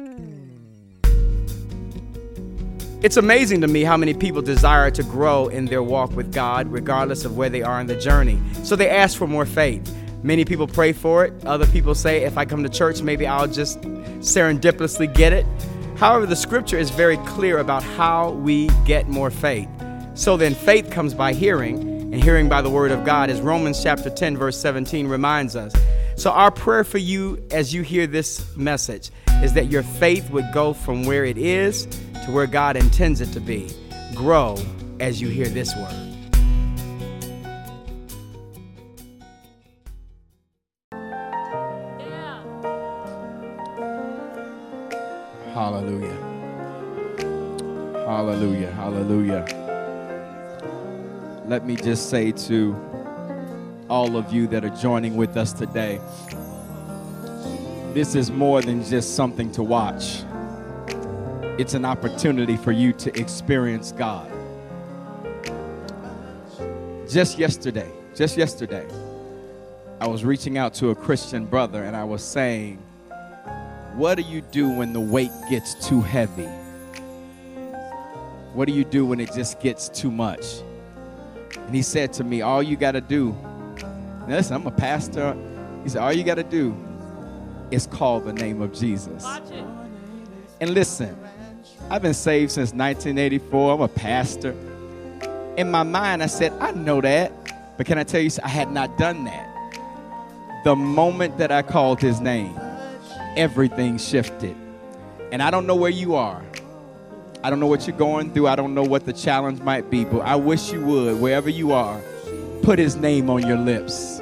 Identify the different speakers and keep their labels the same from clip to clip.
Speaker 1: Hmm. It's amazing to me how many people desire to grow in their walk with God, regardless of where they are in the journey. So they ask for more faith. Many people pray for it. Other people say, if I come to church, maybe I'll just serendipitously get it. However, the scripture is very clear about how we get more faith. So then, faith comes by hearing, and hearing by the word of God, as Romans chapter 10, verse 17 reminds us. So, our prayer for you as you hear this message is that your faith would go from where it is to where God intends it to be. Grow as you hear this word.
Speaker 2: Hallelujah. Hallelujah. Hallelujah. Let me just say to all of you that are joining with us today this is more than just something to watch, it's an opportunity for you to experience God. Just yesterday, just yesterday, I was reaching out to a Christian brother and I was saying, What do you do when the weight gets too heavy? What do you do when it just gets too much? And he said to me, All you got to do, listen, I'm a pastor. He said, All you got to do is call the name of Jesus. And listen, I've been saved since 1984. I'm a pastor. In my mind, I said, I know that. But can I tell you, I had not done that. The moment that I called his name, everything shifted. And I don't know where you are. I don't know what you're going through. I don't know what the challenge might be, but I wish you would, wherever you are, put his name on your lips.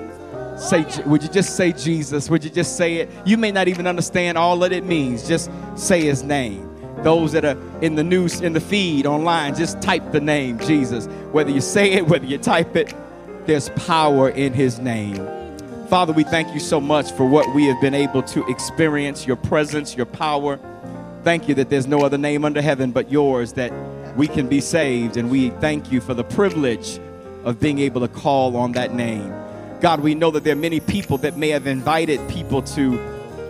Speaker 2: Say, would you just say Jesus? Would you just say it? You may not even understand all that it means. Just say his name. Those that are in the news, in the feed online, just type the name Jesus. Whether you say it, whether you type it, there's power in his name. Father, we thank you so much for what we have been able to experience your presence, your power. Thank you that there's no other name under heaven but yours that we can be saved. And we thank you for the privilege of being able to call on that name. God, we know that there are many people that may have invited people to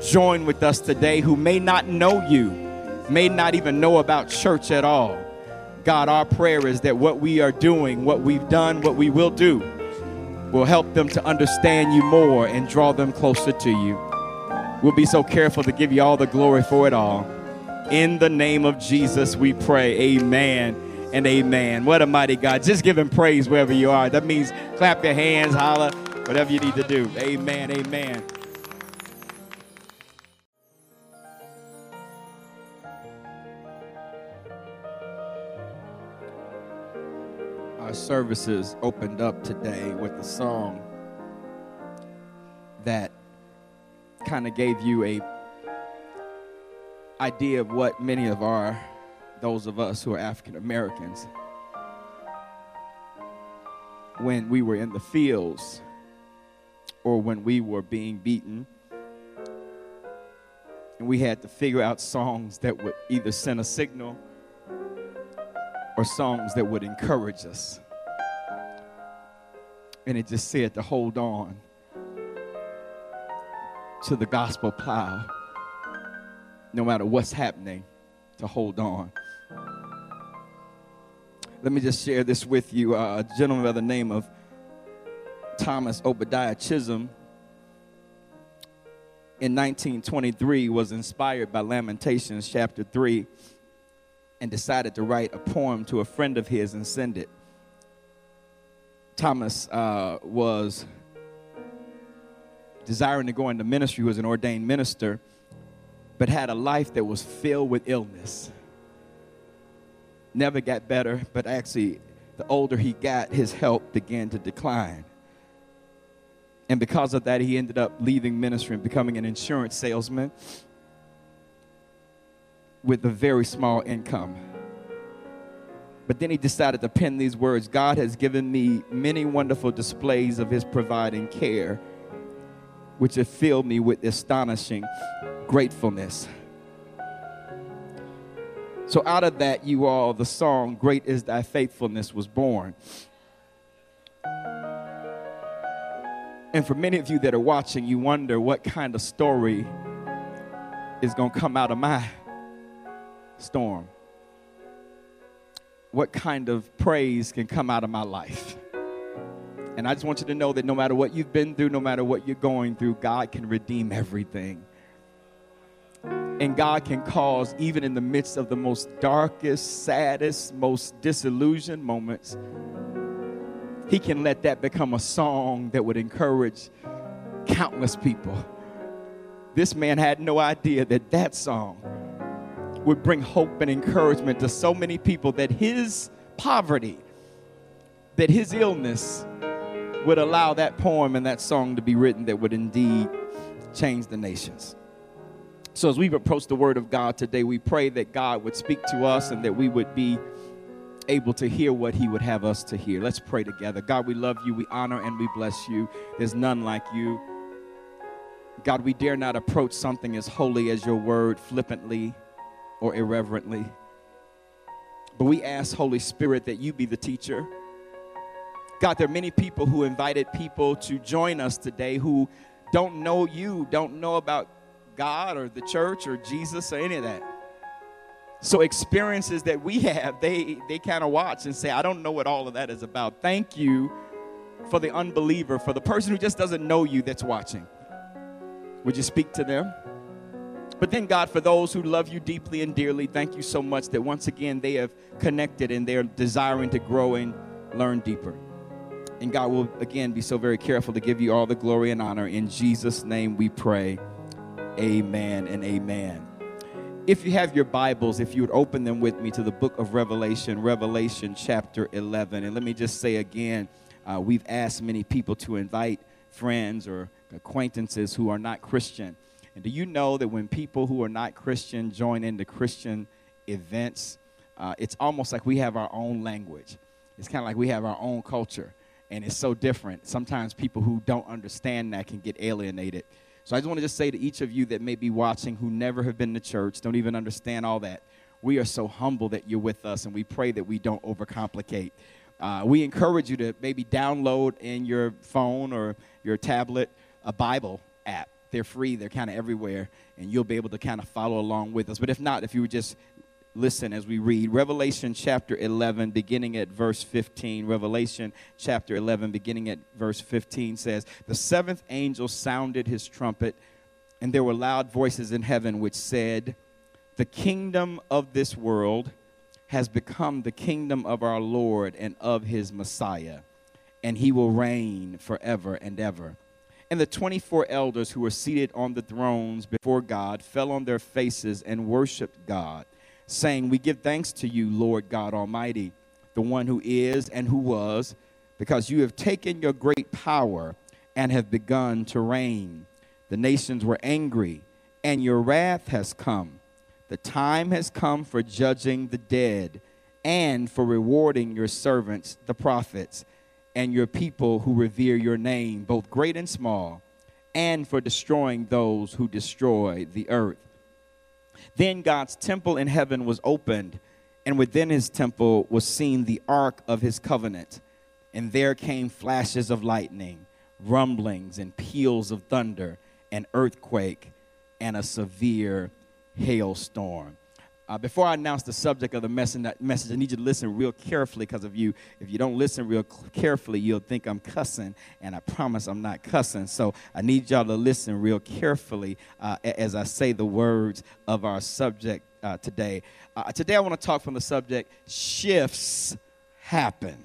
Speaker 2: join with us today who may not know you, may not even know about church at all. God, our prayer is that what we are doing, what we've done, what we will do, will help them to understand you more and draw them closer to you. We'll be so careful to give you all the glory for it all. In the name of Jesus, we pray. Amen and amen. What a mighty God. Just give him praise wherever you are. That means clap your hands, holler, whatever you need to do. Amen. Amen. Our services opened up today with a song that kind of gave you a idea of what many of our those of us who are African Americans when we were in the fields or when we were being beaten and we had to figure out songs that would either send a signal or songs that would encourage us. And it just said to hold on to the gospel plow, no matter what's happening, to hold on. Let me just share this with you. Uh, a gentleman by the name of Thomas Obadiah Chisholm in 1923 was inspired by Lamentations chapter 3 and decided to write a poem to a friend of his and send it. Thomas uh, was desiring to go into ministry, was an ordained minister, but had a life that was filled with illness. Never got better, but actually, the older he got, his health began to decline. And because of that, he ended up leaving ministry and becoming an insurance salesman with a very small income. But then he decided to pen these words God has given me many wonderful displays of his providing care, which have filled me with astonishing gratefulness. So, out of that, you all, the song, Great is Thy Faithfulness, was born. And for many of you that are watching, you wonder what kind of story is going to come out of my storm? What kind of praise can come out of my life? And I just want you to know that no matter what you've been through, no matter what you're going through, God can redeem everything. And God can cause, even in the midst of the most darkest, saddest, most disillusioned moments, He can let that become a song that would encourage countless people. This man had no idea that that song would bring hope and encouragement to so many people that his poverty, that his illness, would allow that poem and that song to be written that would indeed change the nations. So, as we approach the Word of God today, we pray that God would speak to us and that we would be able to hear what He would have us to hear. Let's pray together. God, we love you, we honor and we bless you. There's none like you. God, we dare not approach something as holy as your Word flippantly or irreverently. But we ask, Holy Spirit, that you be the teacher God, there are many people who invited people to join us today who don't know you, don't know about God or the church or Jesus or any of that. So experiences that we have, they they kind of watch and say, I don't know what all of that is about. Thank you for the unbeliever, for the person who just doesn't know you that's watching. Would you speak to them? But then, God, for those who love you deeply and dearly, thank you so much that once again they have connected and they're desiring to grow and learn deeper. And God will again be so very careful to give you all the glory and honor. In Jesus' name we pray. Amen and amen. If you have your Bibles, if you would open them with me to the book of Revelation, Revelation chapter 11. And let me just say again, uh, we've asked many people to invite friends or acquaintances who are not Christian. And do you know that when people who are not Christian join into Christian events, uh, it's almost like we have our own language. It's kind of like we have our own culture and it's so different. Sometimes people who don't understand that can get alienated. So I just want to just say to each of you that may be watching who never have been to church, don't even understand all that. We are so humble that you're with us, and we pray that we don't overcomplicate. Uh, we encourage you to maybe download in your phone or your tablet a Bible app. They're free, they're kind of everywhere, and you'll be able to kind of follow along with us. But if not, if you would just listen as we read Revelation chapter 11, beginning at verse 15. Revelation chapter 11, beginning at verse 15 says, The seventh angel sounded his trumpet, and there were loud voices in heaven which said, The kingdom of this world has become the kingdom of our Lord and of his Messiah, and he will reign forever and ever. And the 24 elders who were seated on the thrones before God fell on their faces and worshiped God saying, We give thanks to you, Lord God Almighty, the one who is and who was, because you have taken your great power and have begun to reign. The nations were angry, and your wrath has come. The time has come for judging the dead and for rewarding your servants, the prophets, and your people who revere your name, both great and small, and for destroying those who destroy the earth. Then God's temple in heaven was opened, and within his temple was seen the ark of his covenant. And there came flashes of lightning, rumblings, and peals of thunder, an earthquake, and a severe hailstorm. Uh, before I announce the subject of the message, I need you to listen real carefully because if you if you don't listen real carefully, you'll think I'm cussing, and I promise I'm not cussing. So I need y'all to listen real carefully uh, as I say the words of our subject uh, today. Uh, today I want to talk from the subject shifts happen.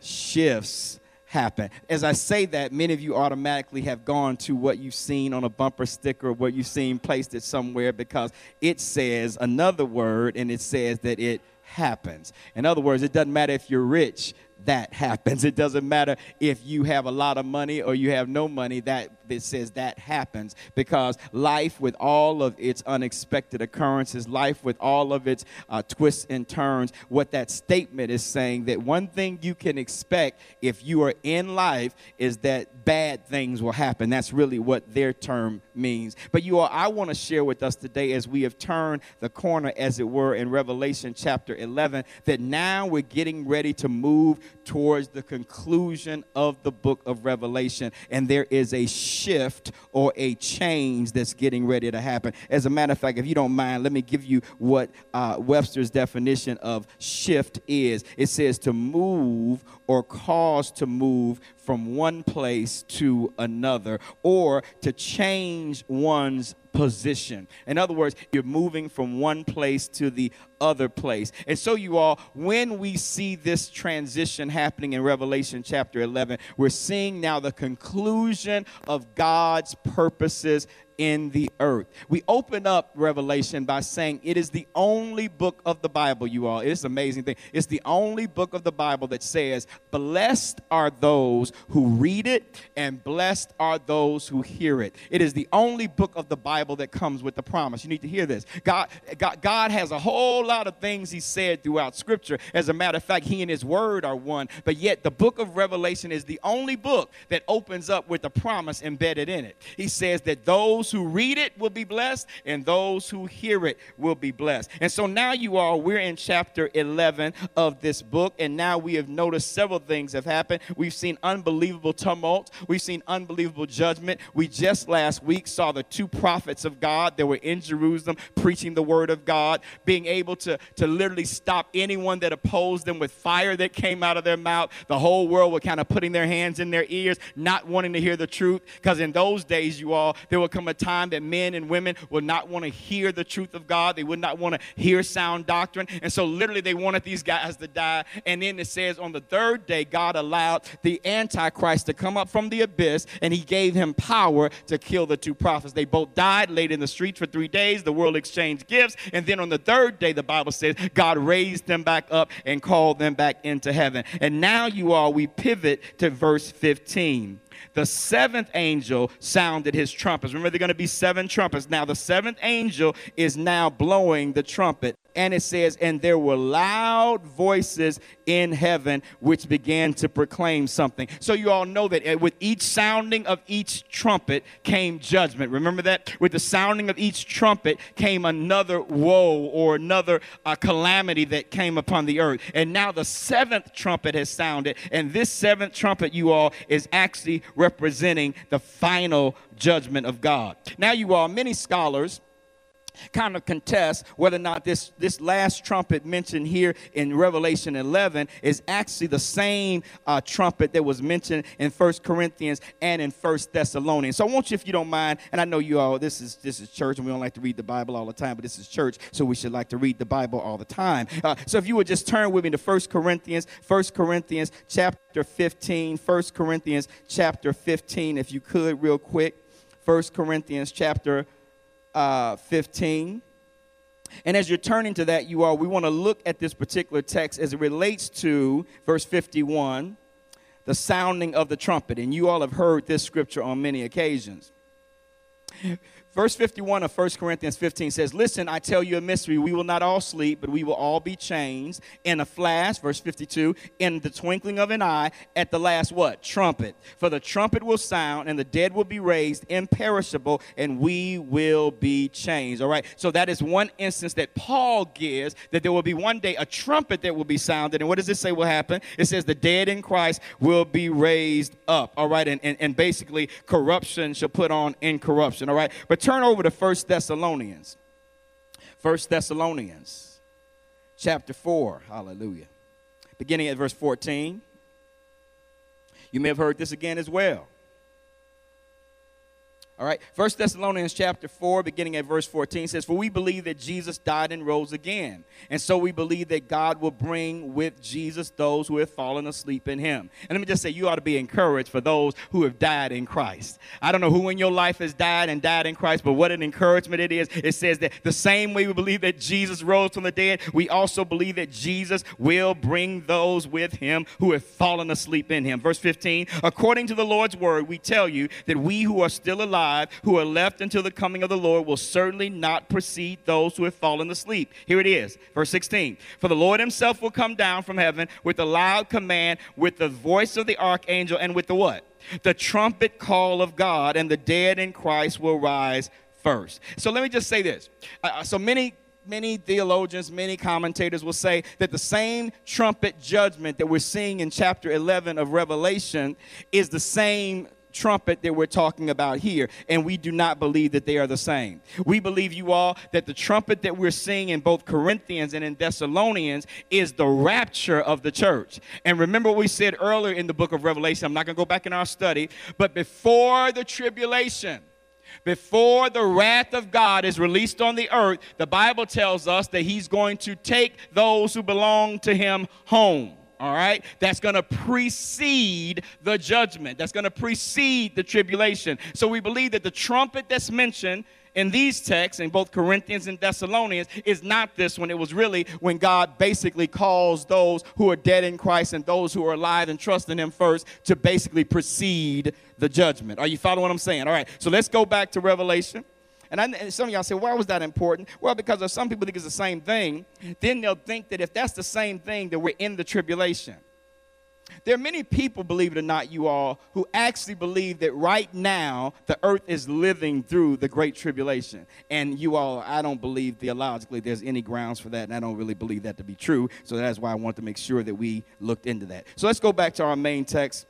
Speaker 2: Shifts happen. As I say that, many of you automatically have gone to what you've seen on a bumper sticker or what you've seen placed it somewhere because it says another word and it says that it happens. In other words, it doesn't matter if you're rich, that happens. It doesn't matter if you have a lot of money or you have no money, that it says that happens because life with all of its unexpected occurrences, life with all of its uh, twists and turns, what that statement is saying that one thing you can expect if you are in life is that bad things will happen. That's really what their term means. But you all, I want to share with us today as we have turned the corner, as it were, in Revelation chapter 11, that now we're getting ready to move towards the conclusion of the book of Revelation, and there is a shift or a change that's getting ready to happen. As a matter of fact, if you don't mind, let me give you what uh, Webster's definition of shift is it says to move or cause to move from one place to another or to change one's position. In other words, you're moving from one place to the other place. And so, you all, when we see this transition happening in Revelation chapter 11, we're seeing now the conclusion of God's purposes in the earth. We open up Revelation by saying it is the only book of the Bible, you all. It's an amazing thing. It's the only book of the Bible that says, Blessed are those who read it, and blessed are those who hear it. It is the only book of the Bible that comes with the promise. You need to hear this. God, God, God has a whole lot of things He said throughout Scripture. As a matter of fact, He and His Word are one, but yet the book of Revelation is the only book that opens up with the promise embedded in it. He says that those those who read it will be blessed, and those who hear it will be blessed. And so now you all, we're in chapter 11 of this book, and now we have noticed several things have happened. We've seen unbelievable tumult, we've seen unbelievable judgment. We just last week saw the two prophets of God that were in Jerusalem preaching the word of God, being able to, to literally stop anyone that opposed them with fire that came out of their mouth. The whole world were kind of putting their hands in their ears, not wanting to hear the truth, because in those days, you all, there would come a time that men and women would not want to hear the truth of God. They would not want to hear sound doctrine. And so, literally, they wanted these guys to die. And then it says, on the third day, God allowed the Antichrist to come up from the abyss and he gave him power to kill the two prophets. They both died, laid in the streets for three days. The world exchanged gifts. And then on the third day, the Bible says, God raised them back up and called them back into heaven. And now, you all, we pivot to verse 15 the seventh angel sounded his trumpets. Remember, there are going to be seven trumpets. Now, the seventh angel is now blowing the trumpet and it says, And there were loud voices in heaven which began to proclaim something. So you all know that uh, with each sounding of each trumpet came judgment. Remember that? With the sounding of each trumpet came another woe or another uh, calamity that came upon the earth. And now the seventh trumpet has sounded. And this seventh trumpet, you all, is actually representing the final judgment of God. Now, you all, many scholars kind of contest whether or not this, this last trumpet mentioned here in Revelation 11 is actually the same uh, trumpet that was mentioned in First Corinthians and in First Thessalonians. So I want you, if you don't mind, and I know you all, this is this is church, and we don't like to read the Bible all the time, but this is church, so we should like to read the Bible all the time. Uh, so if you would just turn with me to First Corinthians, First Corinthians chapter 15, First Corinthians chapter 15, if you could, real quick. First Corinthians chapter uh, 15. And as you're turning to that, you are, we want to look at this particular text as it relates to verse 51, the sounding of the trumpet. And you all have heard this scripture on many occasions. Verse 51 of 1 Corinthians 15 says, Listen, I tell you a mystery. We will not all sleep, but we will all be changed in a flash. Verse 52, in the twinkling of an eye, at the last what? Trumpet. For the trumpet will sound, and the dead will be raised imperishable, and we will be changed. All right. So that is one instance that Paul gives that there will be one day a trumpet that will be sounded. And what does it say will happen? It says the dead in Christ will be raised up. All right. And, and, and basically, corruption shall put on incorruption. All right. But turn over to First Thessalonians. First Thessalonians chapter 4. Hallelujah. Beginning at verse 14. You may have heard this again as well. All right. First Thessalonians chapter 4, beginning at verse 14 says, For we believe that Jesus died and rose again. And so we believe that God will bring with Jesus those who have fallen asleep in him. And let me just say, you ought to be encouraged for those who have died in Christ. I don't know who in your life has died and died in Christ, but what an encouragement it is. It says that the same way we believe that Jesus rose from the dead, we also believe that Jesus will bring those with him who have fallen asleep in him. Verse 15, according to the Lord's word, we tell you that we who are still alive, who are left until the coming of the Lord will certainly not precede those who have fallen asleep. Here it is, verse 16. For the Lord himself will come down from heaven with a loud command, with the voice of the archangel, and with the what? The trumpet call of God, and the dead in Christ will rise first. So let me just say this. Uh, so many many theologians, many commentators will say that the same trumpet judgment that we're seeing in chapter 11 of Revelation is the same trumpet that we're talking about here, and we do not believe that they are the same. We believe, you all, that the trumpet that we're seeing in both Corinthians and in Thessalonians is the rapture of the church. And remember what we said earlier in the book of Revelation. I'm not going to go back in our study, but before the tribulation, before the wrath of God is released on the earth, the Bible tells us that He's going to take those who belong to Him home. All right? That's going to precede the judgment. That's going to precede the tribulation. So we believe that the trumpet that's mentioned in these texts, in both Corinthians and Thessalonians, is not this one. It was really when God basically calls those who are dead in Christ and those who are alive and trust in Him first to basically precede the judgment. Are you following what I'm saying? All right, so let's go back to Revelation. And, I, and, some of y'all say, why was that important? Well, because if some people think it's the same thing, then they'll think that if that's the same thing, that we're in the tribulation. There are many people, believe it or not, you all, who actually believe that right now the earth is living through the great tribulation. And you all, I don't believe theologically there's any grounds for that, and I don't really believe that to be true. So that's why I want to make sure that we looked into that. So let's go back to our main text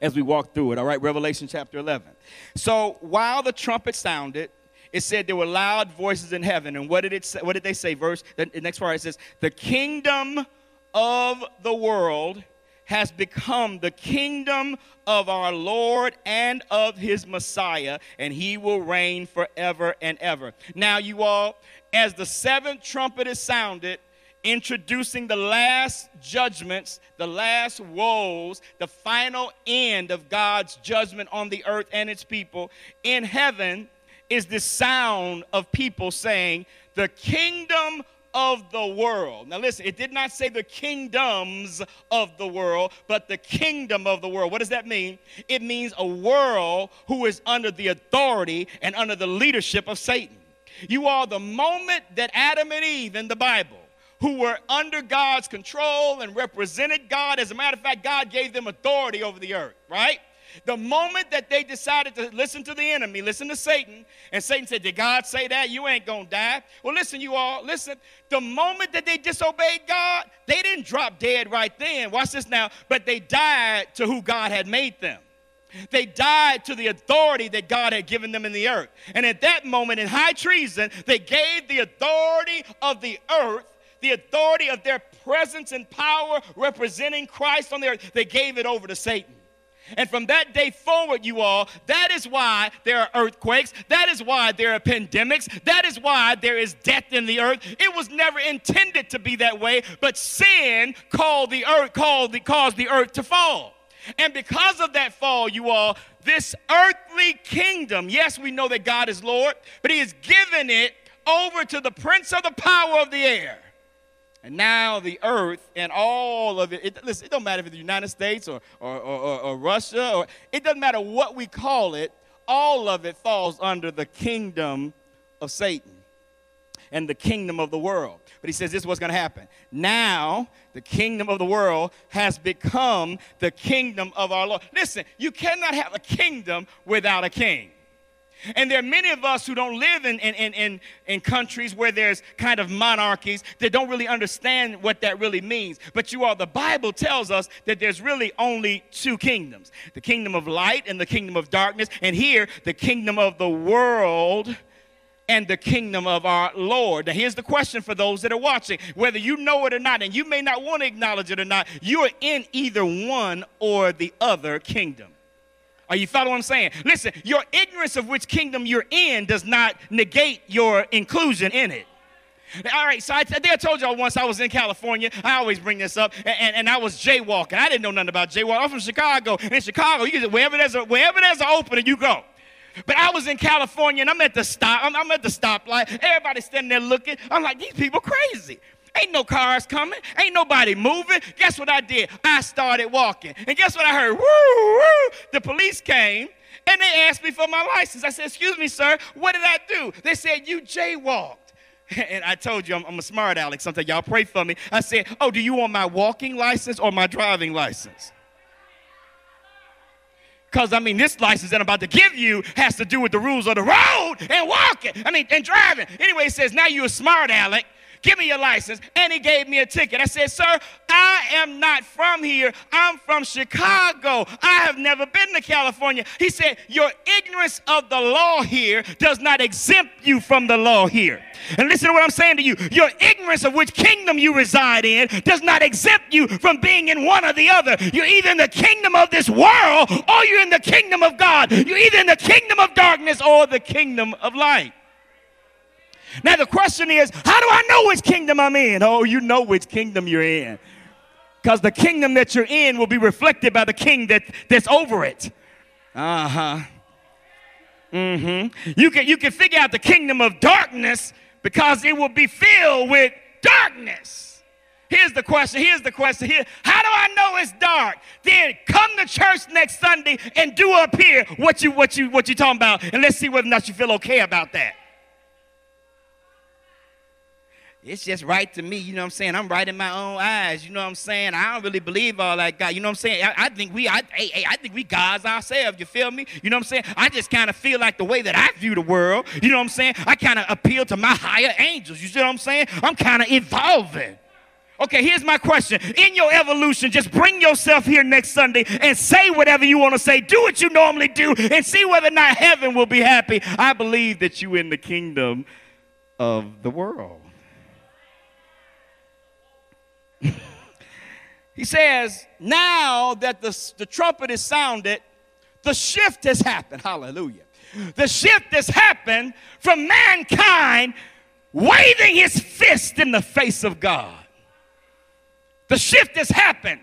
Speaker 2: as we walk through it. All right, Revelation chapter 11. So while the trumpet sounded, it said there were loud voices in heaven. And what did it say? What did they say? Verse the next part it says, "The kingdom of the world has become the kingdom of our Lord and of his Messiah, and he will reign forever and ever." Now, you all, as the seventh trumpet is sounded, introducing the last judgments, the last woes, the final end of God's judgment on the earth and its people in heaven is the sound of people saying, The kingdom of the world. Now, listen, it did not say the kingdoms of the world, but the kingdom of the world. What does that mean? It means a world who is under the authority and under the leadership of Satan. You are the moment that Adam and Eve in the Bible, who were under God's control and represented God, as a matter of fact, God gave them authority over the earth, right? The moment that they decided to listen to the enemy, listen to Satan, and Satan said, Did God say that? You ain't gonna die. Well, listen, you all, listen. The moment that they disobeyed God, they didn't drop dead right then. Watch this now. But they died to who God had made them. They died to the authority that God had given them in the earth. And at that moment, in high treason, they gave the authority of the earth the authority of their presence and power representing Christ on the earth, they gave it over to Satan. And from that day forward, you all, that is why there are earthquakes. That is why there are pandemics. That is why there is death in the earth. It was never intended to be that way, but sin called the earth, called the, caused the earth to fall. And because of that fall, you all, this earthly kingdom, yes, we know that God is Lord, but He has given it over to the prince of the power of the air and now the earth and all of it, it, listen, it don't matter if it's the United States or, or, or, or Russia, or it doesn't matter what we call it, all of it falls under the kingdom of Satan and the kingdom of the world. But he says this is what's going to happen. Now, the kingdom of the world has become the kingdom of our Lord. Listen, you cannot have a kingdom without a king. And there are many of us who don't live in, in, in, in, in countries where there's kind of monarchies that don't really understand what that really means. But you all, the Bible tells us that there's really only two kingdoms the kingdom of light and the kingdom of darkness. And here, the kingdom of the world and the kingdom of our Lord. Now, here's the question for those that are watching whether you know it or not, and you may not want to acknowledge it or not, you are in either one or the other kingdom. Are you following what I'm saying? Listen, your ignorance of which kingdom you're in does not negate your inclusion in it. All right, so I, I told y'all once I was in California. I always bring this up, and, and, and I was jaywalking. I didn't know nothing about jaywalking. I'm from Chicago. And In Chicago, you can, wherever there's a wherever there's an opening, you go. But I was in California, and I'm at the stop. I'm, I'm at the stoplight. Everybody's standing there looking. I'm like, these people crazy. Ain't no cars coming. Ain't nobody moving. Guess what I did? I started walking. And guess what I heard? Woo, woo. The police came and they asked me for my license. I said, Excuse me, sir, what did I do? They said, You jaywalked. And I told you I'm, I'm a smart aleck. Sometimes y'all pray for me. I said, Oh, do you want my walking license or my driving license?
Speaker 3: Because, I mean, this license that I'm about to give you has to do with the rules of the road and walking. I mean, and driving. Anyway, it says, now you're a smart aleck. Give me your license. And he gave me a ticket. I said, Sir, I am not from here. I'm from Chicago. I have never been to California. He said, Your ignorance of the law here does not exempt you from the law here. And listen to what I'm saying to you. Your ignorance of which kingdom you reside in does not exempt you from being in one or the other. You're either in the kingdom of this world or you're in the kingdom of God. You're either in the kingdom of darkness or the kingdom of light. Now, the question is, how do I know which kingdom I'm in? Oh, you know which kingdom you're in. Because the kingdom that you're in will be reflected by the king that, that's over it. Uh huh. Mm hmm. You can, you can figure out the kingdom of darkness because it will be filled with darkness. Here's the question. Here's the question. Here, how do I know it's dark? Then come to church next Sunday and do up here what you what you what you talking about, and let's see whether or not you feel okay about that. It's just right to me, you know what I'm saying? I'm right in my own eyes, you know what I'm saying? I don't really believe all that God, you know what I'm saying? I, I think we, I, I, I think we gods ourselves, you feel me? You know what I'm saying? I just kind of feel like the way that I view the world, you know what I'm saying? I kind of appeal to my higher angels, you see what I'm saying? I'm kind of evolving. Okay, here's my question. In your evolution, just bring yourself here next Sunday and say whatever you want to say. Do what you normally do and see whether or not heaven will be happy. I believe that you in the kingdom of the world. he says, now that the, the trumpet is sounded, the shift has happened. Hallelujah. The shift has happened from mankind waving his fist in the face of God. The shift has happened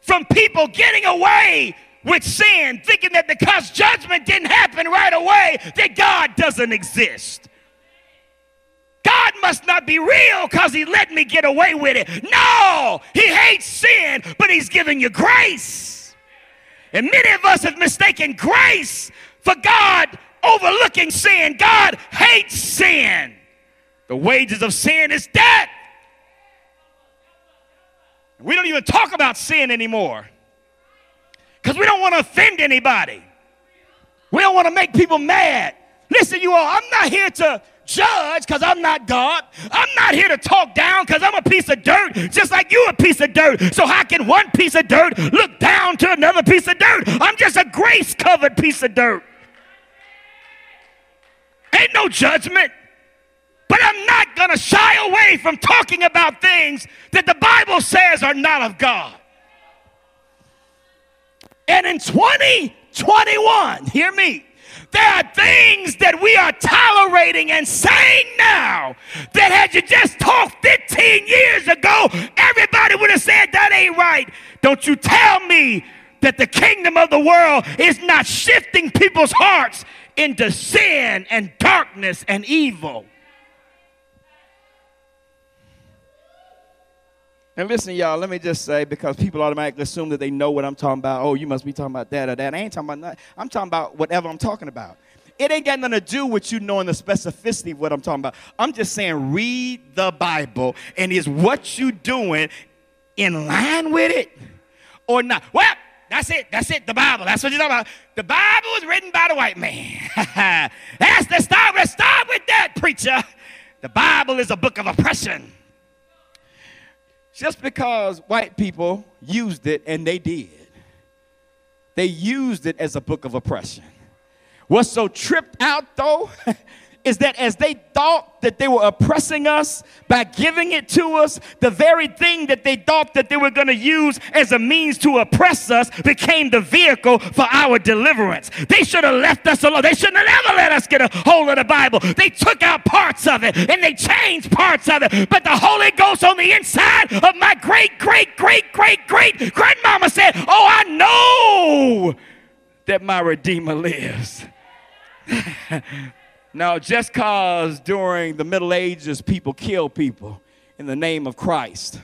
Speaker 3: from people getting away with sin, thinking that because judgment didn't happen right away, that God doesn't exist. God must not be real because he let me get away with it. No, he hates sin, but he's giving you grace. And many of us have mistaken grace for God overlooking sin. God hates sin. The wages of sin is death. We don't even talk about sin anymore because we don't want to offend anybody. We don't want to make people mad. Listen, you all, I'm not here to judge because I'm not God. I'm not here to talk down because I'm a piece of dirt, just like you a piece of dirt. So how can one piece of dirt look down to another piece of dirt? I'm just a grace covered piece of dirt. Ain't no judgment. But I'm not going to shy away from talking about things that the Bible says are not of God. And in 2021, hear me, there are things that we are tolerating and saying now that had you just talked 15 years ago, everybody would have said that ain't right. Don't you tell me that the kingdom of the world is not shifting people's hearts into sin and darkness and evil. And listen, y'all, let me just say, because people automatically assume that they know what I'm talking about. Oh, you must be talking about that or that. I ain't talking about nothing. I'm talking about whatever I'm talking about. It ain't got nothing to do with you knowing the specificity of what I'm talking about. I'm just saying, read the Bible, and is what you doing in line with it or not? Well, that's it. That's it. The Bible. That's what you're talking about. The Bible was written by the white man. that's the start. Let's start with that, preacher. The Bible is a book of oppression. Just because white people used it, and they did, they used it as a book of oppression. What's so tripped out though is that as they thought that they were oppressing us by giving it to us, the very thing that they thought that they were going to use as a means to oppress us became the vehicle for our deliverance. They should have left us alone. They shouldn't have ever let us get a hold of the Bible. They took out parts of it and they changed parts of it. But the Holy Ghost on the inside of my great, great, great, great, great grandmama said, Oh, I know that my Redeemer lives. now, just because during the Middle Ages people kill people in the name of Christ,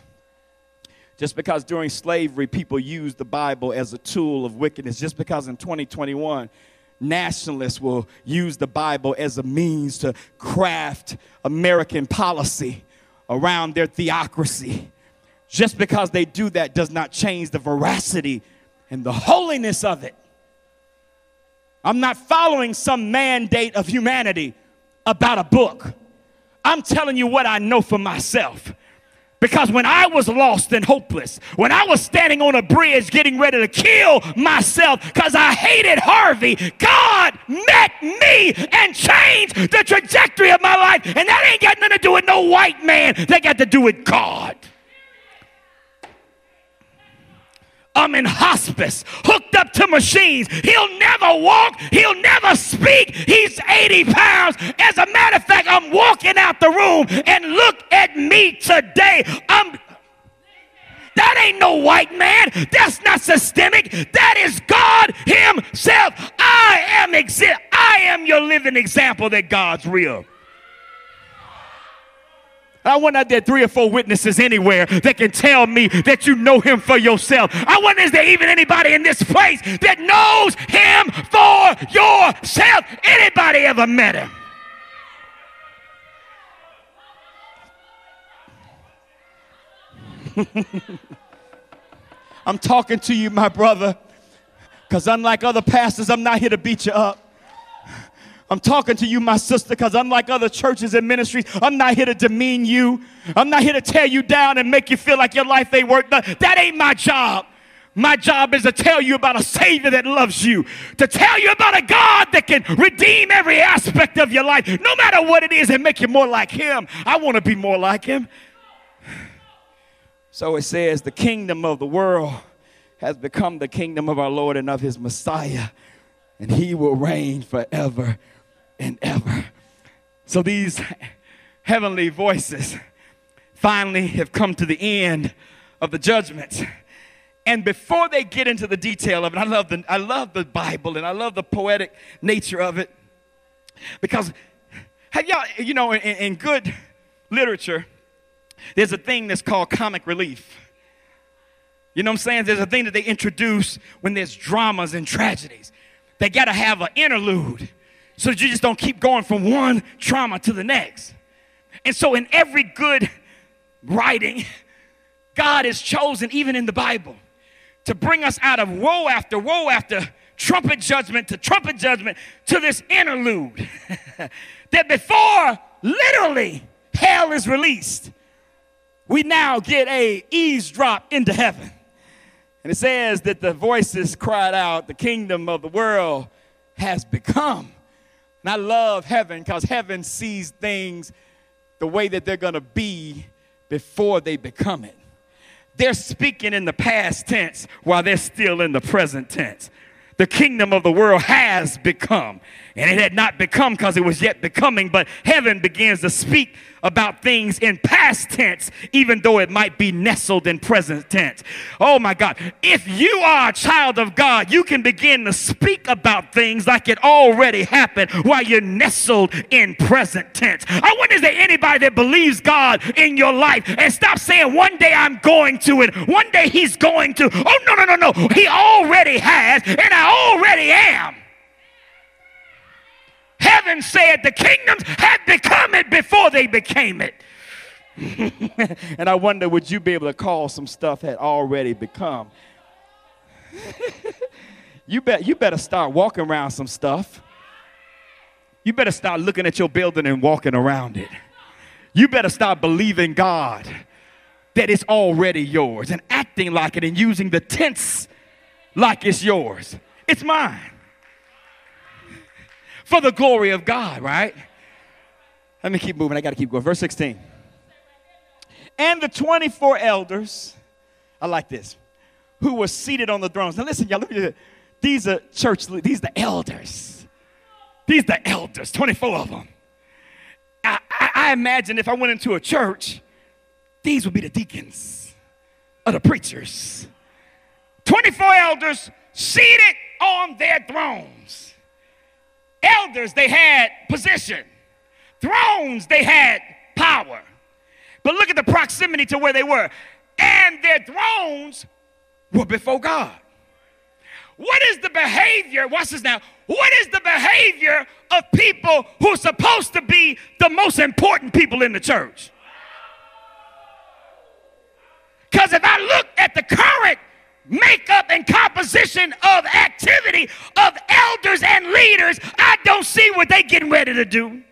Speaker 3: just because during slavery people used the Bible as a tool of wickedness, just because in 2021 nationalists will use the Bible as a means to craft American policy around their theocracy, just because they do that does not change the veracity and the holiness of it. I'm not following some mandate of humanity about a book. I'm telling you what I know for myself. Because when I was lost and hopeless, when I was standing on a bridge getting ready to kill myself because I hated Harvey, God met me and changed the trajectory of my life. And that ain't got nothing to do with no white man, that got to do with God. I'm in hospice, hooked up to machines. He'll never walk, he'll never speak. He's 80 pounds. As a matter of fact, I'm walking out the room and look at me today. I'm that ain't no white man. That's not systemic. That is God Himself. I am exist. I am your living example that God's real. I wonder if there three or four witnesses anywhere that can tell me that you know him for yourself. I wonder is there even anybody in this place that knows him for yourself? Anybody ever met him? I'm talking to you, my brother, because unlike other pastors, I'm not here to beat you up. I'm talking to you, my sister, because unlike other churches and ministries, I'm not here to demean you. I'm not here to tear you down and make you feel like your life ain't worth nothing. That ain't my job. My job is to tell you about a Savior that loves you, to tell you about a God that can redeem every aspect of your life, no matter what it is, and make you more like Him. I want to be more like Him. So it says, the kingdom of the world has become the kingdom of our Lord and of His Messiah, and He will reign forever and ever. So these heavenly voices finally have come to the end of the judgment. And before they get into the detail of it, I love the, I love the Bible and I love the poetic nature of it. Because have y'all, you know, in, in good literature, there's a thing that's called comic relief. You know what I'm saying? There's a thing that they introduce when there's dramas and tragedies. They got to have an interlude so that you just don't keep going from one trauma to the next. And so, in every good writing, God is chosen, even in the Bible, to bring us out of woe after woe after trumpet judgment to trumpet judgment to this interlude. that before literally hell is released, we now get a eavesdrop into heaven. And it says that the voices cried out, the kingdom of the world has become and I love heaven because heaven sees things the way that they're going to be before they become it. They're speaking in the past tense while they're still in the present tense. The kingdom of the world has become. And it had not become because it was yet becoming, but heaven begins to speak about things in past tense, even though it might be nestled in present tense. Oh my God. If you are a child of God, you can begin to speak about things like it already happened while you're nestled in present tense. I wonder is there anybody that believes God in your life and stop saying one day I'm going to it, one day he's going to. Oh, no, no, no, no. He already has, and I already am. Heaven said the kingdoms had become it before they became it. and I wonder, would you be able to call some stuff had already become? you, bet, you better start walking around some stuff. You better start looking at your building and walking around it. You better start believing God that it's already yours and acting like it and using the tense like it's yours. It's mine for the glory of God, right? Let me keep moving. I got to keep going. Verse 16. And the 24 elders, I like this, who were seated on the thrones. Now listen, y'all, look at These are church, these are the elders. These are the elders, 24 of them. I, I, I imagine if I went into a church, these would be the deacons or the preachers. 24 elders seated on their thrones. Elders, they had position. Thrones, they had power. But look at the proximity to where they were. And their thrones were before God. What is the behavior? Watch this now. What is the behavior of people who are supposed to be the most important people in the church? Because if I look at the current makeup and composition of activity of elders and leaders, I don't see what they getting ready to do.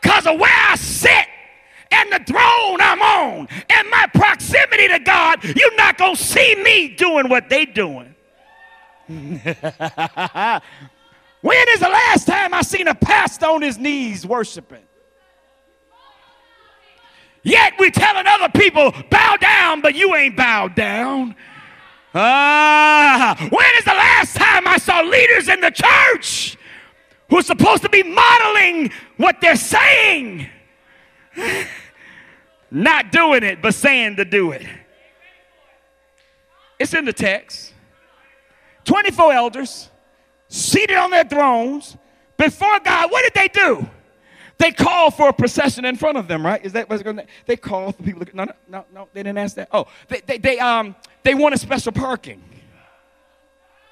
Speaker 3: Because of where I sit and the throne I'm on and my proximity to God, you're not going to see me doing what they doing. when is the last time I seen a pastor on his knees worshiping? Yet we telling other people, bow down, but you ain't bowed down. Ah, when is the last time I saw leaders in the church who's supposed to be modeling what they're saying? Not doing it, but saying to do it. It's in the text. 24 elders seated on their thrones before God. What did they do? They called for a procession in front of them, right? Is that what's going to? They called for people. To, no, no, no, no, they didn't ask that. Oh, they, they, they, um, they wanted special parking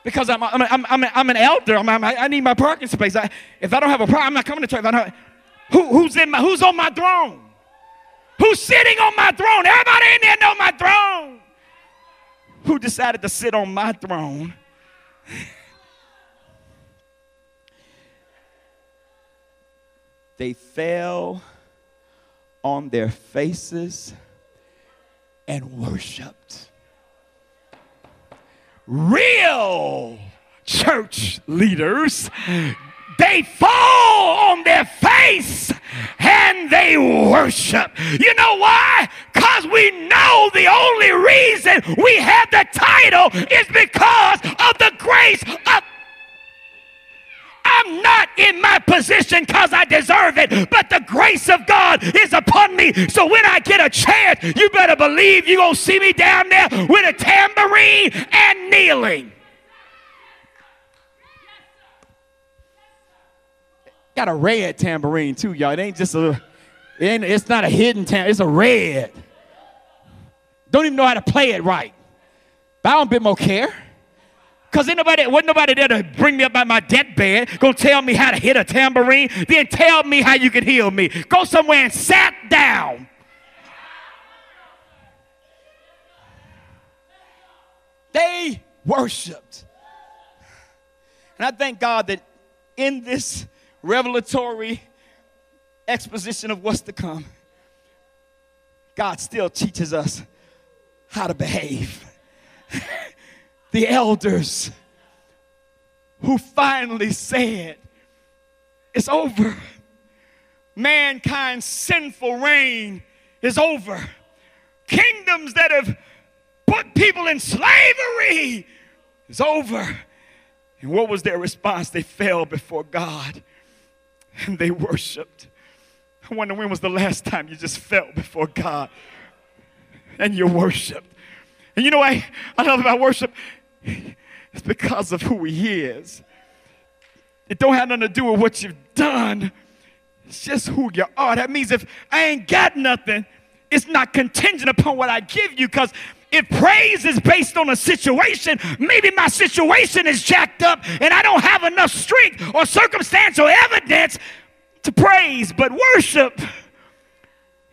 Speaker 3: because I'm, I'm, I'm, I'm, I'm an elder. I'm, I'm, i need my parking space. I, if I don't have a problem, I'm not coming to church. I don't, who, who's in my, who's on my throne? Who's sitting on my throne? Everybody in there know my throne. Who decided to sit on my throne? they fell on their faces and worshiped. Real church leaders, they fall on their face and they worship. You know why? Because we know the only reason we have the title is because of the grace of I'm not in my position because I deserve it, but the grace of God is upon me. So when I get a chance, you better believe you're going to see me down there with a tambourine and kneeling. Got a red tambourine too, y'all. It ain't just a, it ain't, it's not a hidden tambourine, it's a red. Don't even know how to play it right. But I don't bit more care. Because nobody, wasn't nobody there to bring me up by my deathbed, gonna tell me how to hit a tambourine, then tell me how you can heal me. Go somewhere and sat down. They worshiped. And I thank God that in this revelatory exposition of what's to come, God still teaches us how to behave the elders who finally said, It's over. Mankind's sinful reign is over. Kingdoms that have put people in slavery is over. And what was their response? They fell before God and they worshiped. I wonder when was the last time you just fell before God and you worshiped. And you know what I love about worship? It's because of who he is. It don't have nothing to do with what you've done. It's just who you are. That means if I ain't got nothing, it's not contingent upon what I give you because if praise is based on a situation, maybe my situation is jacked up and I don't have enough strength or circumstantial evidence to praise. But worship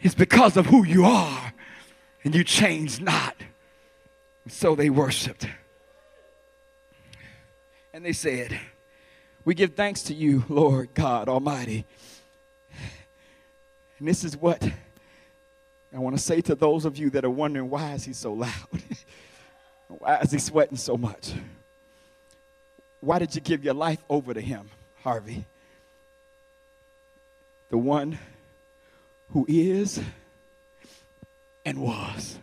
Speaker 3: is because of who you are and you change not. So they worshiped. And they said, We give thanks to you, Lord God Almighty. And this is what I want to say to those of you that are wondering why is he so loud? why is he sweating so much? Why did you give your life over to him, Harvey? The one who is and was.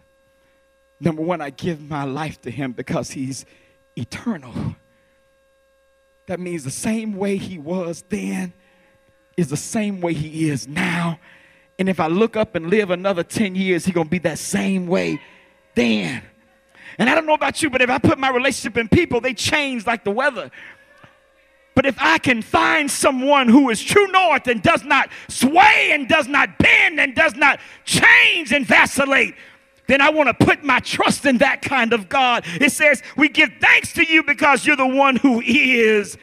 Speaker 3: Number one, I give my life to him because he's eternal. That means the same way he was then is the same way he is now. And if I look up and live another 10 years, he's gonna be that same way then. And I don't know about you, but if I put my relationship in people, they change like the weather. But if I can find someone who is true north and does not sway and does not bend and does not change and vacillate, then I want to put my trust in that kind of God. It says, We give thanks to you because you're the one who is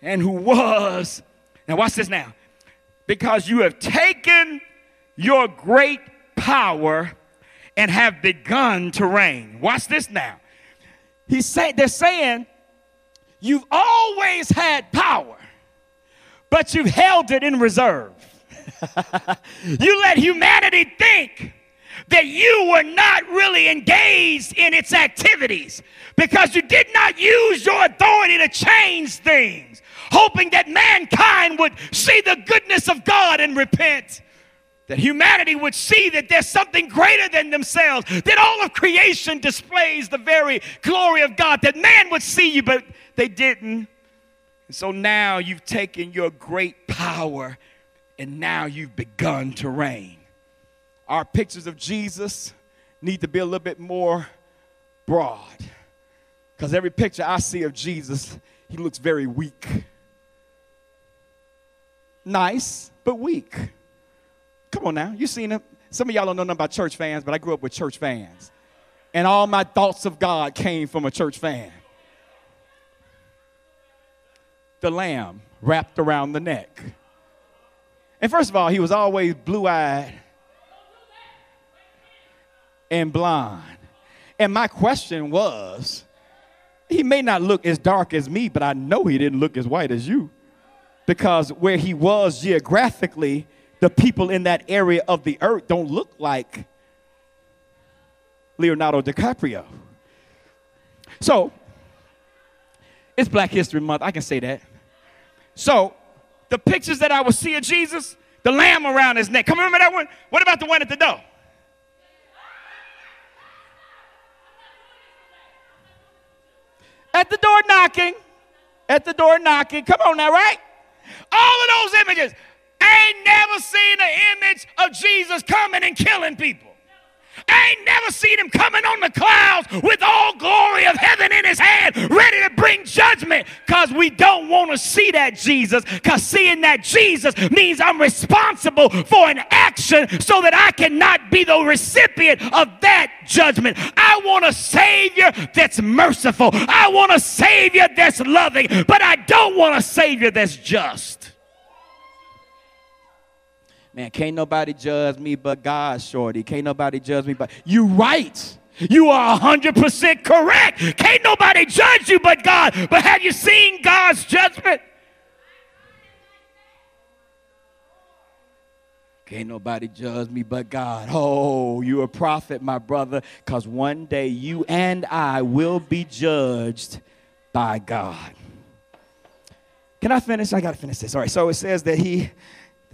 Speaker 3: and who was. Now, watch this now. Because you have taken your great power and have begun to reign. Watch this now. He's saying they're saying you've always had power, but you've held it in reserve. you let humanity think that you were not really engaged in its activities because you did not use your authority to change things, hoping that mankind would see the goodness of God and repent. That humanity would see that there's something greater than themselves, that all of creation displays the very glory of God, that man would see you, but they didn't. And so now you've taken your great power and now you've begun to reign. Our pictures of Jesus need to be a little bit more broad. Because every picture I see of Jesus, he looks very weak. Nice, but weak. Come on now, you seen him. Some of y'all don't know nothing about church fans, but I grew up with church fans. And all my thoughts of God came from a church fan. The lamb wrapped around the neck. And first of all, he was always blue eyed and blonde. And my question was, he may not look as dark as me, but I know he didn't look as white as you. Because where he was geographically, the people in that area of the earth don't look like Leonardo DiCaprio. So, it's Black History Month. I can say that. So, the pictures that I would see of Jesus, the lamb around his neck. Come remember that one? What about the one at the door? At the door knocking. At the door knocking. Come on now, right? All of those images. I ain't never seen an image of Jesus coming and killing people. I ain't never seen him coming on the clouds with all glory of heaven in his hand, ready to bring judgment. Because we don't want to see that Jesus. Because seeing that Jesus means I'm responsible for an action so that I cannot be the recipient of that judgment. I want a Savior that's merciful. I want a Savior that's loving. But I don't want a Savior that's just. Man, can't nobody judge me but God, shorty. Can't nobody judge me but you right. You are 100% correct. Can't nobody judge you but God. But have you seen God's judgment? Can't nobody judge me but God. Oh, you're a prophet, my brother, because one day you and I will be judged by God. Can I finish? I got to finish this. All right, so it says that he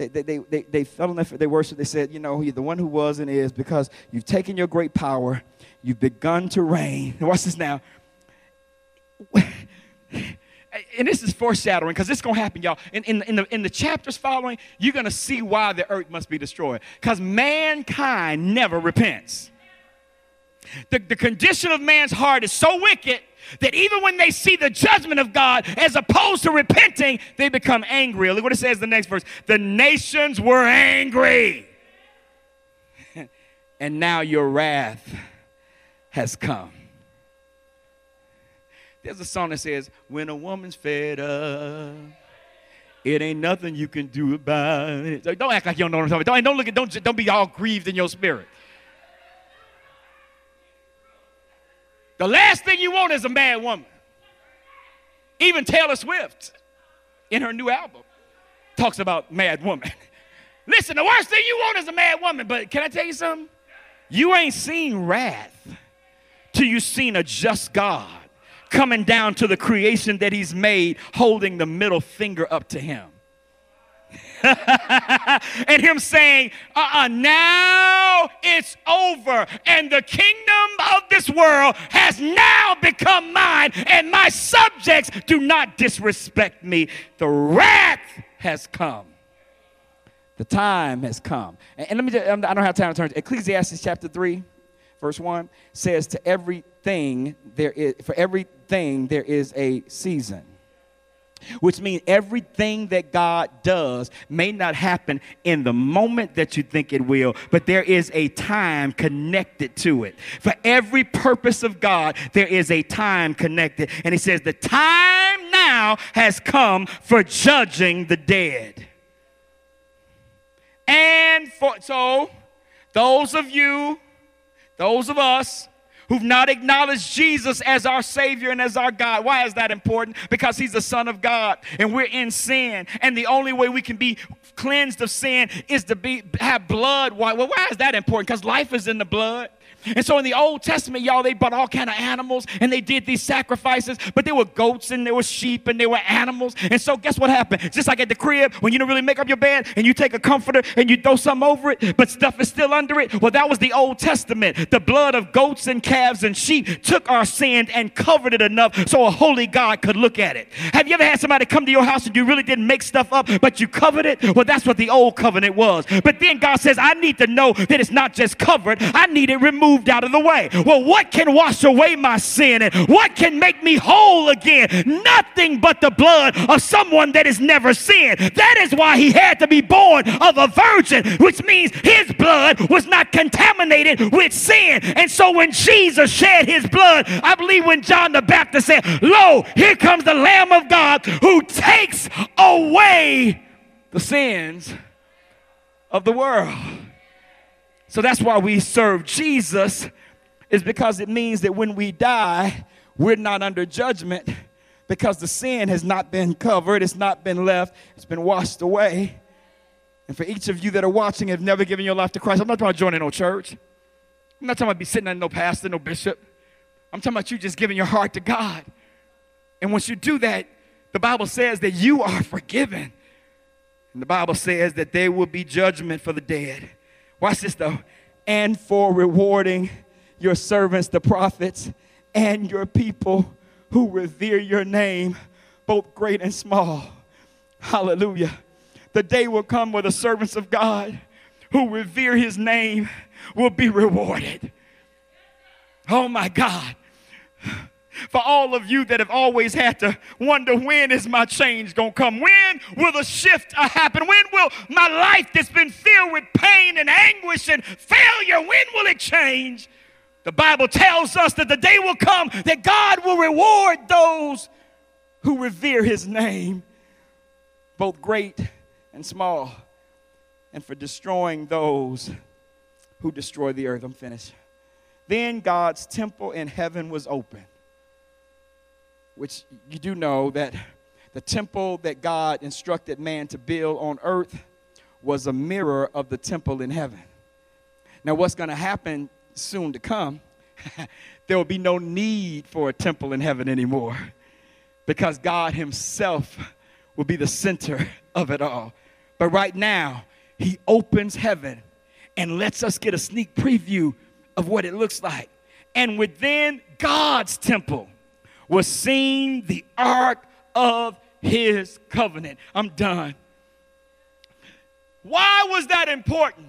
Speaker 3: they, they, they, they fell on their, they worshiped. They said, you know, you're the one who was and is because you've taken your great power, you've begun to reign. Watch this now. and this is foreshadowing because it's going to happen, y'all. In, in, in, the, in the chapters following, you're going to see why the earth must be destroyed. Because mankind never repents. The, the condition of man's heart is so wicked that even when they see the judgment of God, as opposed to repenting, they become angry. Look what it says the next verse. The nations were angry. and now your wrath has come. There's a song that says, When a woman's fed up, it ain't nothing you can do about it. Don't act like you don't know what I'm talking about. Don't, don't look at, don't, don't be all grieved in your spirit. The last thing you want is a mad woman. Even Taylor Swift in her new album talks about mad woman. Listen, the worst thing you want is a mad woman, but can I tell you something? You ain't seen wrath till you seen a just God coming down to the creation that he's made, holding the middle finger up to him. and him saying, uh uh now it's over, and the kingdom of this world has now become mine, and my subjects do not disrespect me. The wrath has come. The time has come. And, and let me just, I don't have time to turn. to Ecclesiastes chapter 3, verse 1 says, To everything there is, for everything there is a season which means everything that God does may not happen in the moment that you think it will, but there is a time connected to it. For every purpose of God, there is a time connected. And he says, The time now has come for judging the dead. And for, so, those of you, those of us who've not acknowledged Jesus as our Savior and as our God. Why is that important? Because He's the Son of God and we're in sin. And the only way we can be cleansed of sin is to be have blood. Why? Well, why is that important? Because life is in the blood. And so in the Old Testament, y'all, they brought all kind of animals and they did these sacrifices, but there were goats and there were sheep and there were animals. And so guess what happened? Just like at the crib, when you don't really make up your bed and you take a comforter and you throw something over it, but stuff is still under it. Well, that was the Old Testament. The blood of goats and calves and sheep took our sin and covered it enough so a holy God could look at it. Have you ever had somebody come to your house and you really didn't make stuff up, but you covered it? Well, that's what the old covenant was. But then God says, I need to know that it's not just covered, I need it removed moved out of the way. Well, what can wash away my sin and what can make me whole again? Nothing but the blood of someone that has never sinned. That is why he had to be born of a virgin, which means his blood was not contaminated with sin. And so when Jesus shed his blood, I believe when John the Baptist said, Lo, here comes the Lamb of God who takes away the sins of the world. So that's why we serve Jesus, is because it means that when we die, we're not under judgment because the sin has not been covered, it's not been left, it's been washed away. And for each of you that are watching have never given your life to Christ, I'm not talking about joining no church. I'm not talking about be sitting under no pastor, no bishop. I'm talking about you just giving your heart to God. And once you do that, the Bible says that you are forgiven. And the Bible says that there will be judgment for the dead. Watch this though. And for rewarding your servants, the prophets, and your people who revere your name, both great and small. Hallelujah. The day will come where the servants of God who revere his name will be rewarded. Oh my God for all of you that have always had to wonder when is my change going to come? When will the shift happen? When will my life that's been filled with pain and anguish and failure, when will it change? The Bible tells us that the day will come that God will reward those who revere his name, both great and small, and for destroying those who destroy the earth. I'm finished. Then God's temple in heaven was open which you do know that the temple that God instructed man to build on earth was a mirror of the temple in heaven. Now, what's going to happen soon to come, there will be no need for a temple in heaven anymore because God Himself will be the center of it all. But right now, He opens heaven and lets us get a sneak preview of what it looks like. And within God's temple, was seen the ark of his covenant. I'm done. Why was that important?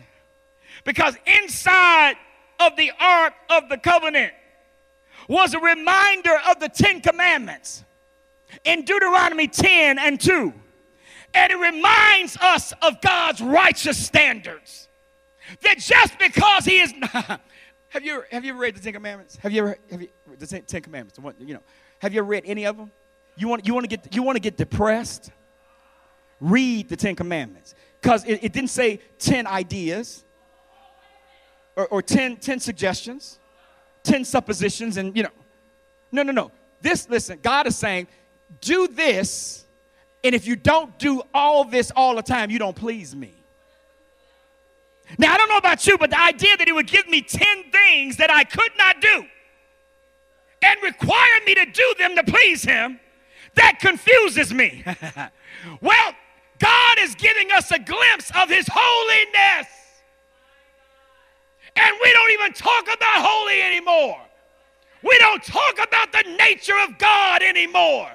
Speaker 3: Because inside of the ark of the covenant was a reminder of the Ten Commandments in Deuteronomy 10 and 2. And it reminds us of God's righteous standards. That just because He is. not. have, you, have you ever read the Ten Commandments? Have you ever, have you, the Ten Commandments, the one, you know, have you ever read any of them? You want, you want, to, get, you want to get depressed? Read the Ten Commandments. Because it, it, didn't say 10 ideas or, or 10, 10 suggestions, 10 suppositions, and you know. No, no, no. This, listen, God is saying, do this, and if you don't do all this all the time, you don't please me. Now, I don't know about you, but the idea that He would give me 10 things that I could not do and require me to do them to please him, that confuses me. well, God is giving us a glimpse of his holiness. And we don't even talk about holy anymore. We don't talk about the nature of God anymore.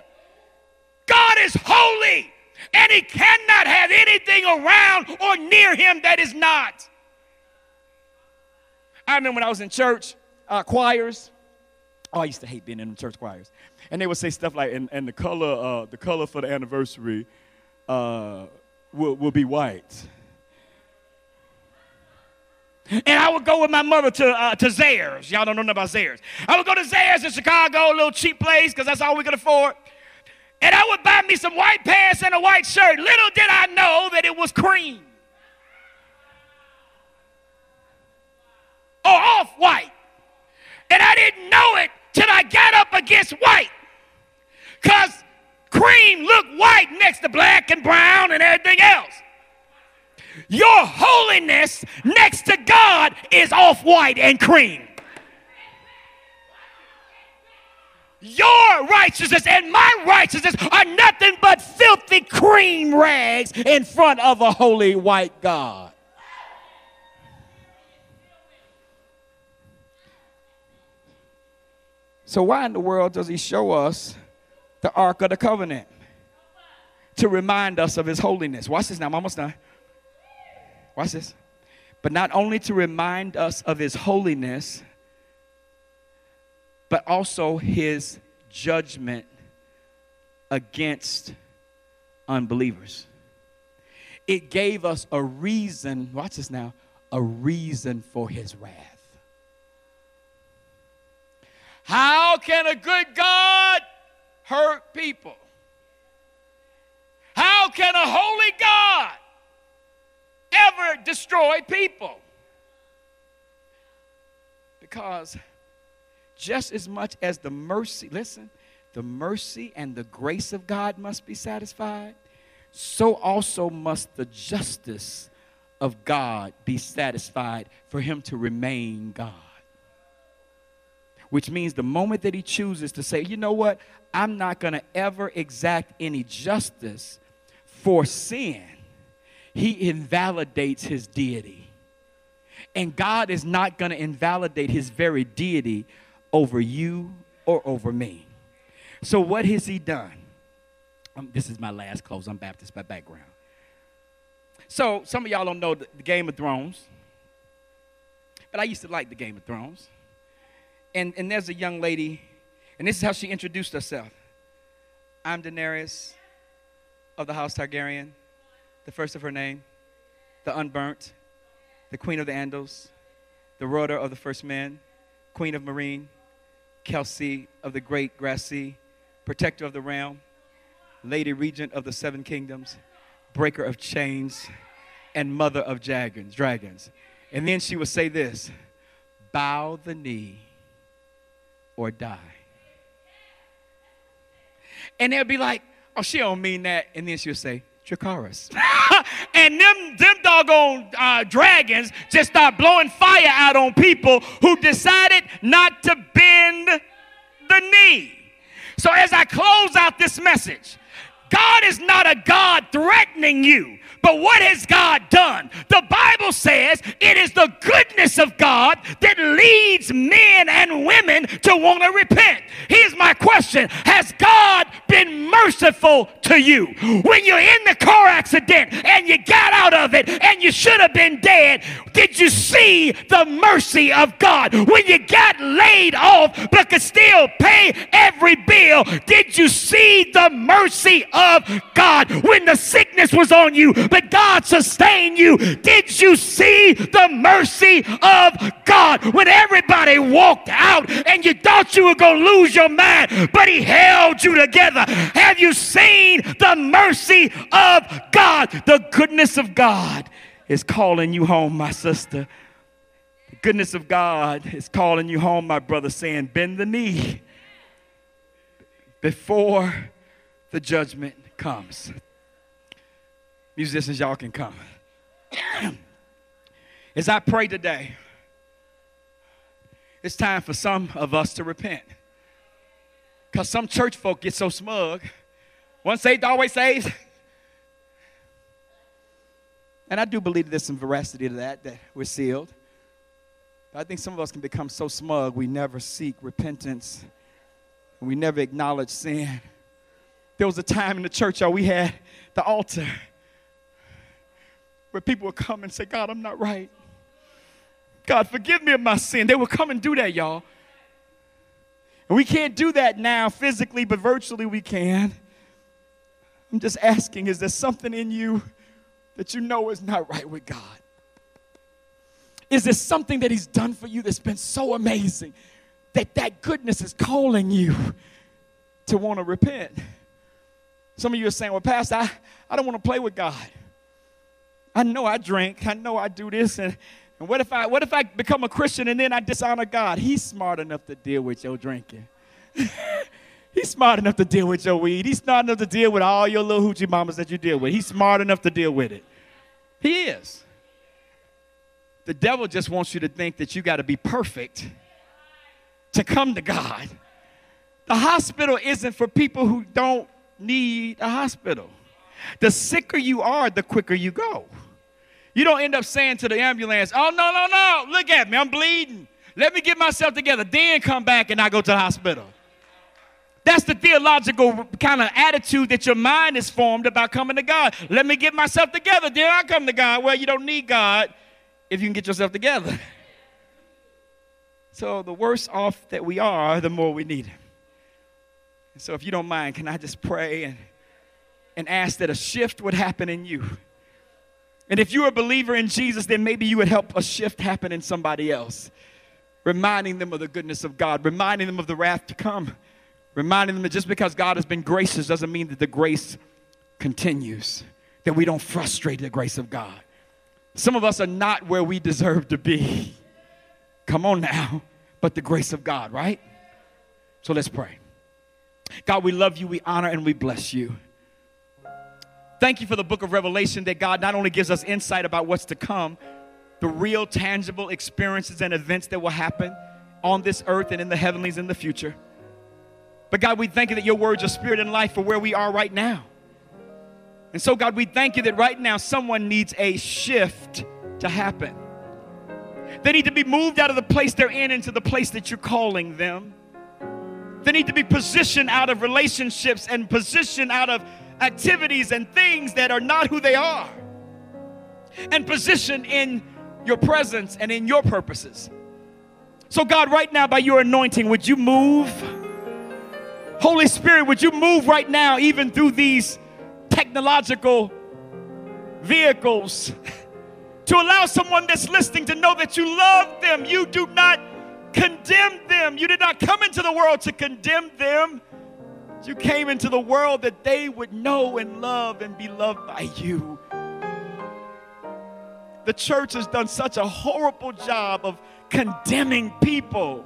Speaker 3: God is holy, and he cannot have anything around or near him that is not. I remember when I was in church, uh, choirs, Oh, I used to hate being in the church choirs. And they would say stuff like, and, and the color, uh, the color for the anniversary uh, will, will be white. And I would go with my mother to, uh, to Zayre's. Y'all don't know about Zayre's. I would go to Zayre's in Chicago, a little cheap place, because that's all we could afford. And I would buy me some white pants and a white shirt. Little did I know that it was cream. Or off white. And I didn't against white. Because cream looked white next to black and brown and everything else. Your holiness next to God is off white and cream. Your righteousness and my righteousness are nothing but filthy cream rags in front of a holy white God.
Speaker 2: So, why in the world does he show us the Ark of the Covenant? To remind us of his holiness. Watch this now, I'm almost done. Watch this. But not only to remind us of his holiness, but also his judgment against unbelievers. It gave us a reason, watch this now, a reason for his wrath. How can a good God hurt people? How can a holy God ever destroy people? Because just as much as the mercy, listen, the mercy and the grace of God must be satisfied, so also must the justice of God be satisfied for him to remain God. Which means the moment that he chooses to say, you know what, I'm not going to ever exact any justice for sin, he invalidates his deity. And God is not going to invalidate his very deity over you or over me. So, what has he done? Um, this is my last close. I'm Baptist by background. So, some of y'all don't know the, the Game of Thrones, but I used to like the Game of Thrones. And, and there's a young lady, and this is how she introduced herself. I'm Daenerys of the House Targaryen, the first of her name, the unburnt, the queen of the Andals, the rudder of the first men, queen of Meereen, Khaleesi of the great grass sea, protector of the realm, lady regent of the seven kingdoms, breaker of chains, and mother of dragons. And then she would say this bow the knee or die. And they'll be like, oh, she don't mean that. And then she'll say, Dracarys.
Speaker 3: and them, them doggone uh, dragons just start blowing fire out on people who decided not to bend the knee. So as I close out this message, God is not a God threatening you. But what has God done? The Bible says it is the goodness of God that leads men and women to want to repent. Here's my question Has God merciful to you? When you're in the car accident and you got out of it and you should have been dead, did you see the mercy of God? When you got laid off but could still pay every bill, did you see the mercy of God? When the sickness was on you, but God sustained you. Did you see the mercy of God when everybody walked out and you thought you were going to lose your mind, but He held you together? Have you seen the mercy of God? The goodness of God is calling you home, my sister. The goodness of God is calling you home, my brother, saying, Bend the knee before the judgment comes. Musicians, y'all can come. As I pray today, it's time for some of us to repent. Because some church folk get so smug. Once saved, always saved. And I do believe there's some veracity to that, that we're sealed. But I think some of us can become so smug we never seek repentance and we never acknowledge sin. There was a time in the church, y'all, we had the altar where people would come and say, God, I'm not right. God, forgive me of my sin. They would come and do that, y'all. And we can't do that now physically, but virtually we can. I'm just asking, is there something in you that you know is not right with God? Is there something that He's done for you that's been so amazing that that goodness is calling you to want to repent? Some of you are saying, well, Pastor, I, I don't want to play with God. I know I drink. I know I do this. And, and what if I what if I become a Christian and then I dishonor God? He's smart enough to deal with your drinking. He's smart enough to deal with your weed. He's smart enough to deal with all your little hoochie mamas that you deal with. He's smart enough to deal with it. He is. The devil just wants you to think that you got to be perfect to come to God. The hospital isn't for people who don't need a hospital. The sicker you are, the quicker you go. You don't end up saying to the ambulance, oh, no, no, no, look at me, I'm bleeding. Let me get myself together, then come back and I go to the hospital. That's the theological kind of attitude that your mind is formed about coming to God. Let me get myself together, then I come to God. Well, you don't need God if you can get yourself together. So the worse off that we are, the more we need Him. So if you don't mind, can I just pray and, and ask that a shift would happen in you? And if you're a believer in Jesus, then maybe you would help a shift happen in somebody else, reminding them of the goodness of God, reminding them of the wrath to come, reminding them that just because God has been gracious doesn't mean that the grace continues, that we don't frustrate the grace of God. Some of us are not where we deserve to be. Come on now, but the grace of God, right? So let's pray. God, we love you, we honor, and we bless you. Thank you for the book of Revelation that God not only gives us insight about what's to come, the real tangible experiences and events that will happen on this earth and in the heavenlies in the future. But God, we thank you that your words are spirit and life for where we are right now. And so, God, we thank you that right now someone needs a shift to happen. They need to be moved out of the place they're in into the place that you're calling them. They need to be positioned out of relationships and positioned out of activities and things that are not who they are. And positioned in your presence and in your purposes. So, God, right now, by your anointing, would you move? Holy Spirit, would you move right now, even through these technological vehicles, to allow someone that's listening to know that you love them? You do not condemn them. You did not come into the world to condemn them. You came into the world that they would know and love and be loved by you. The church has done such a horrible job of condemning people.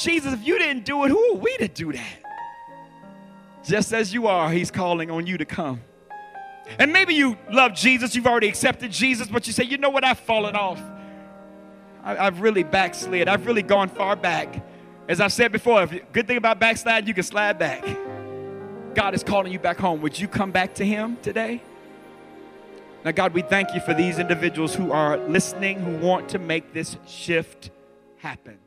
Speaker 3: Jesus, if you didn't do it, who are we to do that? Just as you are, He's calling on you to come. And maybe you love Jesus, you've already accepted Jesus, but you say, you know what, I've fallen off. I, have really backslid. I've really gone far back. As I've said before, if, good thing about backslide, you can slide back. God is calling you back home. Would you come back to Him today? Now, God, we thank you for these individuals who are listening, who want to make this shift happen.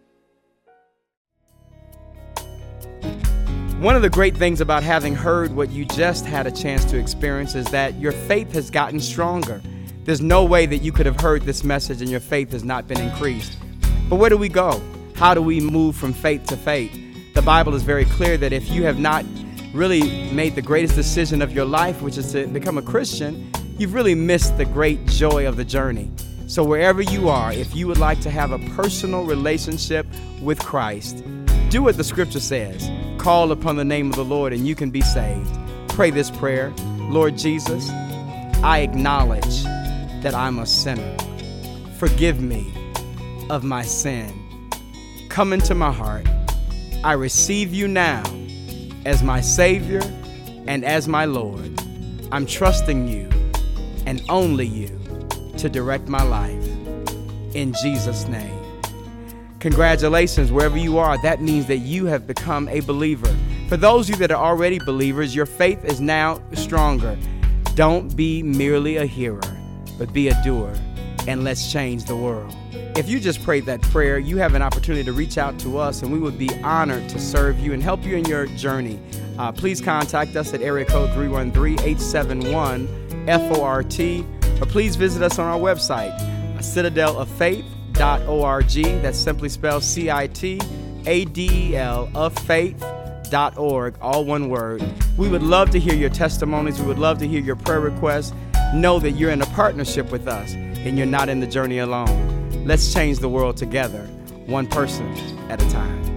Speaker 1: One of the great things about having heard what you just had a chance to experience is that your faith has gotten stronger. There's no way that you could have heard this message and your faith has not been increased. But where do we go? How do we move from faith to faith? The Bible is very clear that if you have not really made the greatest decision of your life, which is to become a Christian, you've really missed the great joy of the journey. So, wherever you are, if you would like to have a personal relationship with Christ, do what the scripture says call upon the name of the Lord and you can be saved. Pray this prayer Lord Jesus, I acknowledge that I'm a sinner. Forgive me of my sin. Come into my heart. I receive you now as my Savior and as my Lord. I'm trusting you and only you to direct my life. In Jesus' name. Congratulations, wherever you are, that means that you have become a believer. For those of you that are already believers, your faith is now stronger. Don't be merely a hearer but be a doer, and let's change the world. If you just prayed that prayer, you have an opportunity to reach out to us, and we would be honored to serve you and help you in your journey. Uh, please contact us at area code 313 871 FORT, or please visit us on our website, citadeloffaith.org. That's simply spelled C I T A D E L of faith faith.org, all one word. We would love to hear your testimonies. We would love to hear your prayer requests know that you're in a partnership with us and you're not in the journey alone. Let's change the world together, one person at a time.